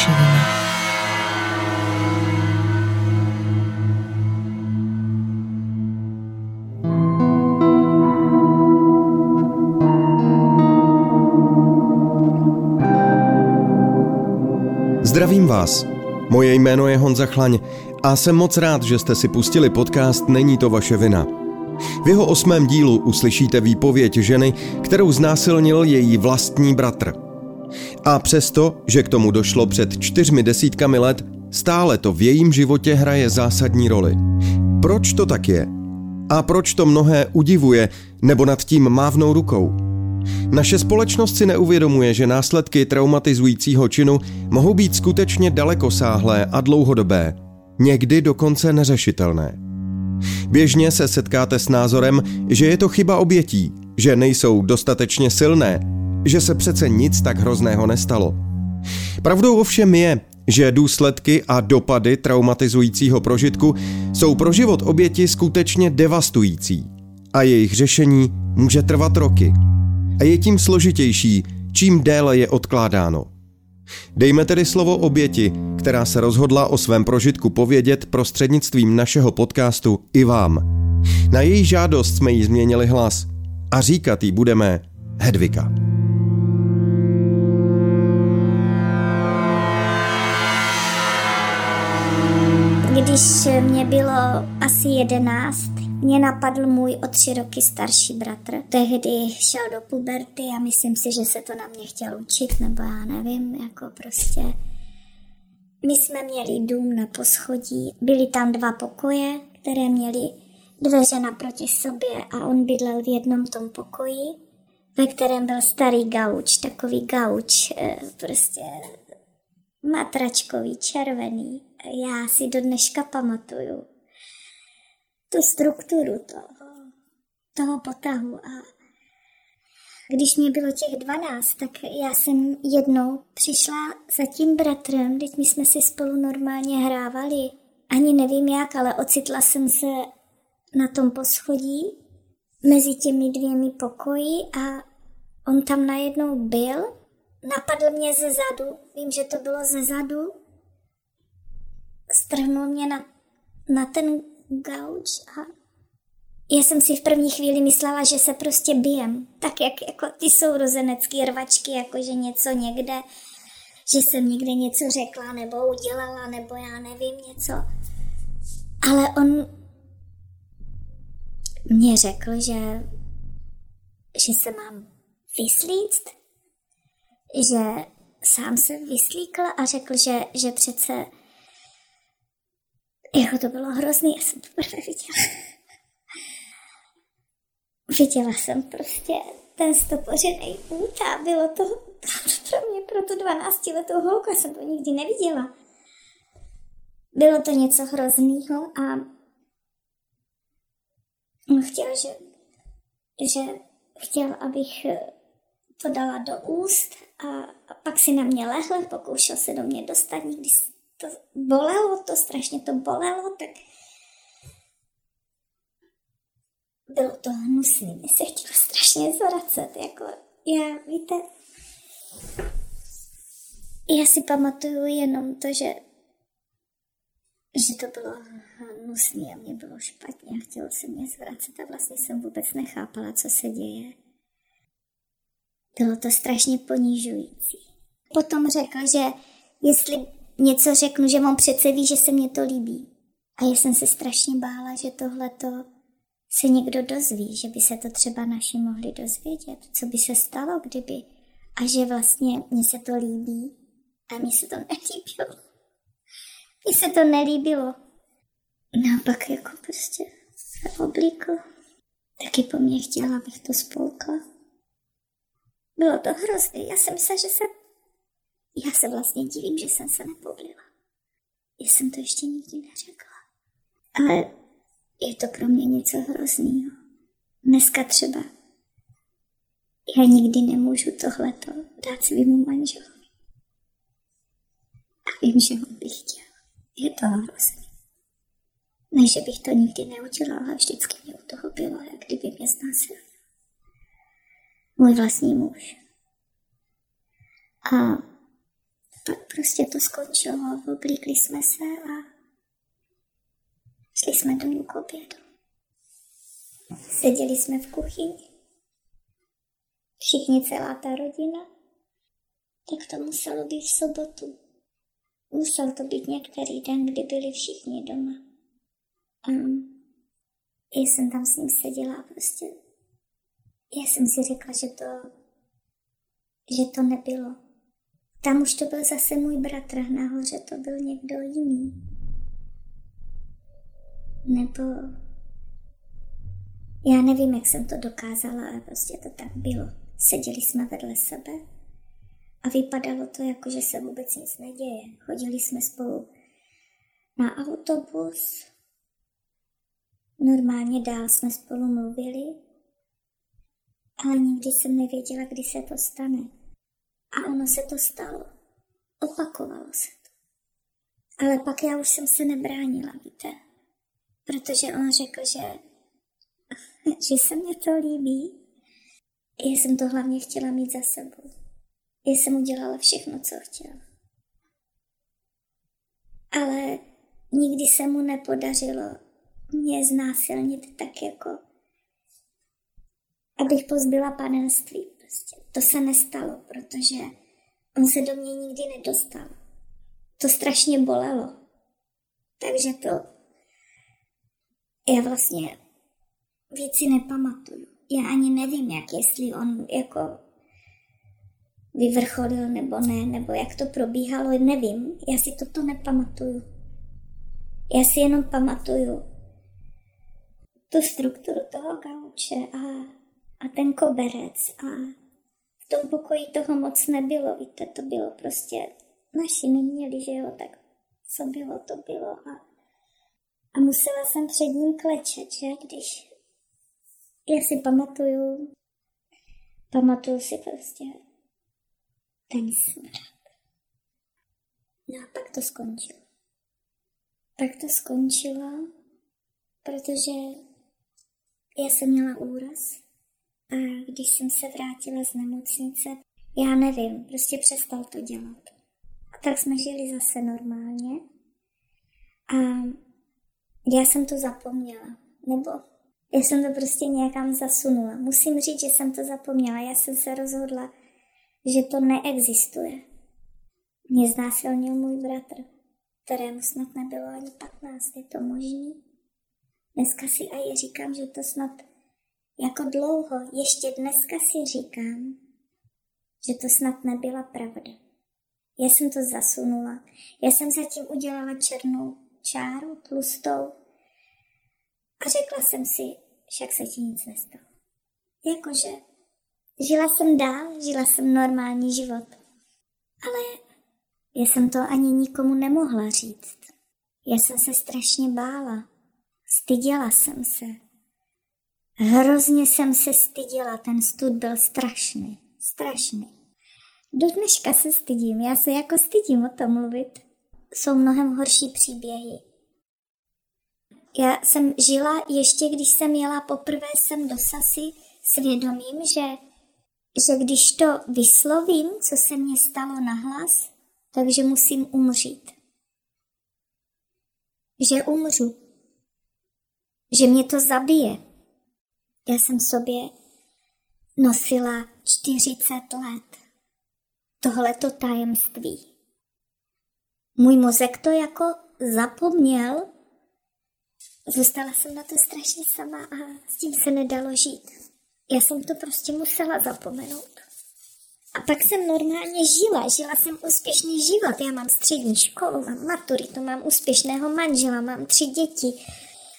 vaše vina. Zdravím vás. Moje jméno je Honza Chlaň a jsem moc rád, že jste si pustili podcast Není to vaše vina. V jeho osmém dílu uslyšíte výpověď ženy, kterou znásilnil její vlastní bratr. A přesto, že k tomu došlo před čtyřmi desítkami let, stále to v jejím životě hraje zásadní roli. Proč to tak je? A proč to mnohé udivuje nebo nad tím mávnou rukou? Naše společnost si neuvědomuje, že následky traumatizujícího činu mohou být skutečně dalekosáhlé a dlouhodobé, někdy dokonce neřešitelné. Běžně se setkáte s názorem, že je to chyba obětí, že nejsou dostatečně silné, že se přece nic tak hrozného nestalo. Pravdou ovšem je, že důsledky a dopady traumatizujícího prožitku jsou pro život oběti skutečně devastující a jejich řešení může trvat roky a je tím složitější, čím déle je odkládáno. Dejme tedy slovo oběti, která se rozhodla o svém prožitku povědět prostřednictvím našeho podcastu i vám. Na její žádost jsme jí změnili hlas a říkat jí budeme Hedvika. Když mě bylo asi jedenáct, mě napadl můj o tři roky starší bratr. Tehdy šel do puberty a myslím si, že se to na mě chtěl učit, nebo já nevím, jako prostě. My jsme měli dům na poschodí, byly tam dva pokoje, které měly dveře naproti sobě a on bydlel v jednom tom pokoji, ve kterém byl starý gauč, takový gauč, eh, prostě matračkový, červený. Já si do dneška pamatuju tu strukturu toho, toho potahu. A když mě bylo těch 12, tak já jsem jednou přišla za tím bratrem, teď my jsme si spolu normálně hrávali. Ani nevím jak, ale ocitla jsem se na tom poschodí mezi těmi dvěmi pokoji a on tam najednou byl. Napadl mě ze zadu, vím, že to bylo ze zadu. Strhnul mě na, na ten gauč a já jsem si v první chvíli myslela, že se prostě bijem. Tak jak jako ty sourozenecké rvačky, jako že něco někde, že jsem někde něco řekla nebo udělala, nebo já nevím něco. Ale on mě řekl, že, že se mám vyslíct, že sám se vyslíkl a řekl, že, že přece jako to bylo hrozný, já jsem to prvé viděla. viděla jsem prostě ten stopořený út a bylo to pro mě, pro tu 12 letou já jsem to nikdy neviděla. Bylo to něco hrozného a on chtěl, že, že chtěl, abych to dala do úst a, a pak si na mě lehl, pokoušel se do mě dostat, nikdy to bolelo, to strašně to bolelo, tak bylo to hnusný, mě se chtělo strašně zvracet, jako já, víte, já si pamatuju jenom to, že že to bylo hnusný a mě bylo špatně a chtělo se mě zvracet a vlastně jsem vůbec nechápala, co se děje. Bylo to strašně ponižující. Potom řekl, že jestli něco řeknu, že on přece ví, že se mně to líbí. A já jsem se strašně bála, že tohle to se někdo dozví, že by se to třeba naši mohli dozvědět, co by se stalo, kdyby. A že vlastně mně se to líbí a mně se to nelíbilo. Mně se to nelíbilo. No a pak jako prostě se oblíkl. Taky po mně chtěla, abych to spolkla. Bylo to hrozné. Já jsem myslela, že se já se vlastně divím, že jsem se nepoblila. Já jsem to ještě nikdy neřekla. Ale je to pro mě něco hroznýho. Dneska třeba já nikdy nemůžu tohleto dát svýmu manželovi. A vím, že on by chtěl. Je to hrozný. Ne, že bych to nikdy neudělala, vždycky mě u toho bylo, jak kdyby mě znásilnil. Můj vlastní muž. A prostě to skončilo, oblíkli jsme se a šli jsme domů k obědu. Seděli jsme v kuchyni. Všichni, celá ta rodina. Tak to muselo být v sobotu. Musel to být některý den, kdy byli všichni doma. Um, já jsem tam s ním seděla a prostě já jsem si řekla, že to, že to nebylo. Tam už to byl zase můj bratr, nahoře to byl někdo jiný. Nebo já nevím, jak jsem to dokázala, ale prostě to tak bylo. Seděli jsme vedle sebe a vypadalo to jako, že se vůbec nic neděje. Chodili jsme spolu na autobus, normálně dál jsme spolu mluvili, ale nikdy jsem nevěděla, kdy se to stane. A ono se to stalo. Opakovalo se to. Ale pak já už jsem se nebránila, víte. Protože on řekl, že, že se mě to líbí. Já jsem to hlavně chtěla mít za sebou. Já jsem udělala všechno, co chtěla. Ale nikdy se mu nepodařilo mě znásilnit tak jako, abych pozbyla panenství. Prostě. To se nestalo, protože on se do mě nikdy nedostal. To strašně bolelo. Takže to já vlastně věci nepamatuju. Já ani nevím, jak jestli on jako vyvrcholil nebo ne, nebo jak to probíhalo, nevím. Já si toto nepamatuju. Já si jenom pamatuju tu strukturu toho gauče a, a ten koberec a tom pokoji toho moc nebylo, víte, to bylo prostě, naši neměli, že jo, tak co bylo, to bylo a, a musela jsem před ním klečet, že, když já si pamatuju, pamatuju si prostě ten smrad. No a pak to skončilo. Pak to skončilo, protože já jsem měla úraz když jsem se vrátila z nemocnice, já nevím, prostě přestal to dělat. A tak jsme žili zase normálně a já jsem to zapomněla, nebo já jsem to prostě nějakam zasunula. Musím říct, že jsem to zapomněla. Já jsem se rozhodla, že to neexistuje. Mě znásilnil můj bratr, kterému snad nebylo ani 15, je to možný? Dneska si a je říkám, že to snad jako dlouho, ještě dneska si říkám, že to snad nebyla pravda. Já jsem to zasunula. Já jsem zatím udělala černou čáru tlustou a řekla jsem si, však se ti nic nestalo. Jakože žila jsem dál, žila jsem normální život. Ale já jsem to ani nikomu nemohla říct. Já jsem se strašně bála. Styděla jsem se. Hrozně jsem se styděla, ten stud byl strašný, strašný. Do dneška se stydím, já se jako stydím o tom mluvit. Jsou mnohem horší příběhy. Já jsem žila ještě, když jsem jela poprvé sem do Sasy svědomím, že, že když to vyslovím, co se mně stalo nahlas, takže musím umřít. Že umřu. Že mě to zabije. Já jsem sobě nosila 40 let tohleto tajemství. Můj mozek to jako zapomněl Zůstala jsem na to strašně sama a s tím se nedalo žít. Já jsem to prostě musela zapomenout. A pak jsem normálně žila, žila jsem úspěšný život. Já mám střední školu, mám maturitu, mám úspěšného manžela, mám tři děti.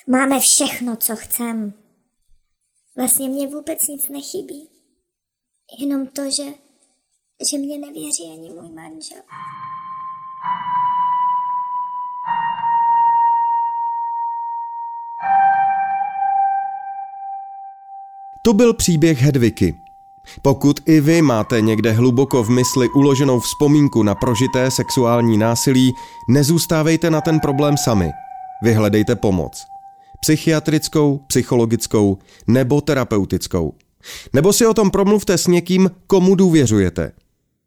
Máme všechno, co chcem. Vlastně mě vůbec nic nechybí. Jenom to, že, že mě nevěří ani můj manžel. To byl příběh Hedviky. Pokud i vy máte někde hluboko v mysli uloženou vzpomínku na prožité sexuální násilí, nezůstávejte na ten problém sami. Vyhledejte pomoc. Psychiatrickou, psychologickou nebo terapeutickou. Nebo si o tom promluvte s někým, komu důvěřujete.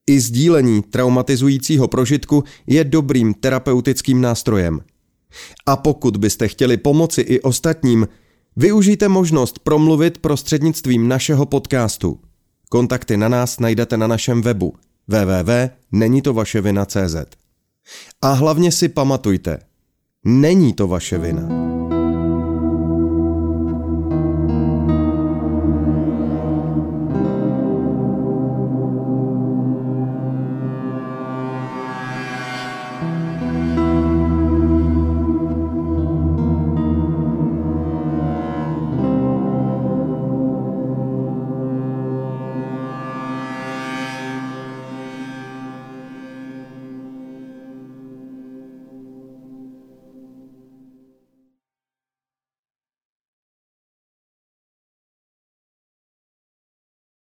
I sdílení traumatizujícího prožitku je dobrým terapeutickým nástrojem. A pokud byste chtěli pomoci i ostatním, využijte možnost promluvit prostřednictvím našeho podcastu. Kontakty na nás najdete na našem webu www.nenitovaševina.cz A hlavně si pamatujte, není to vaše vina.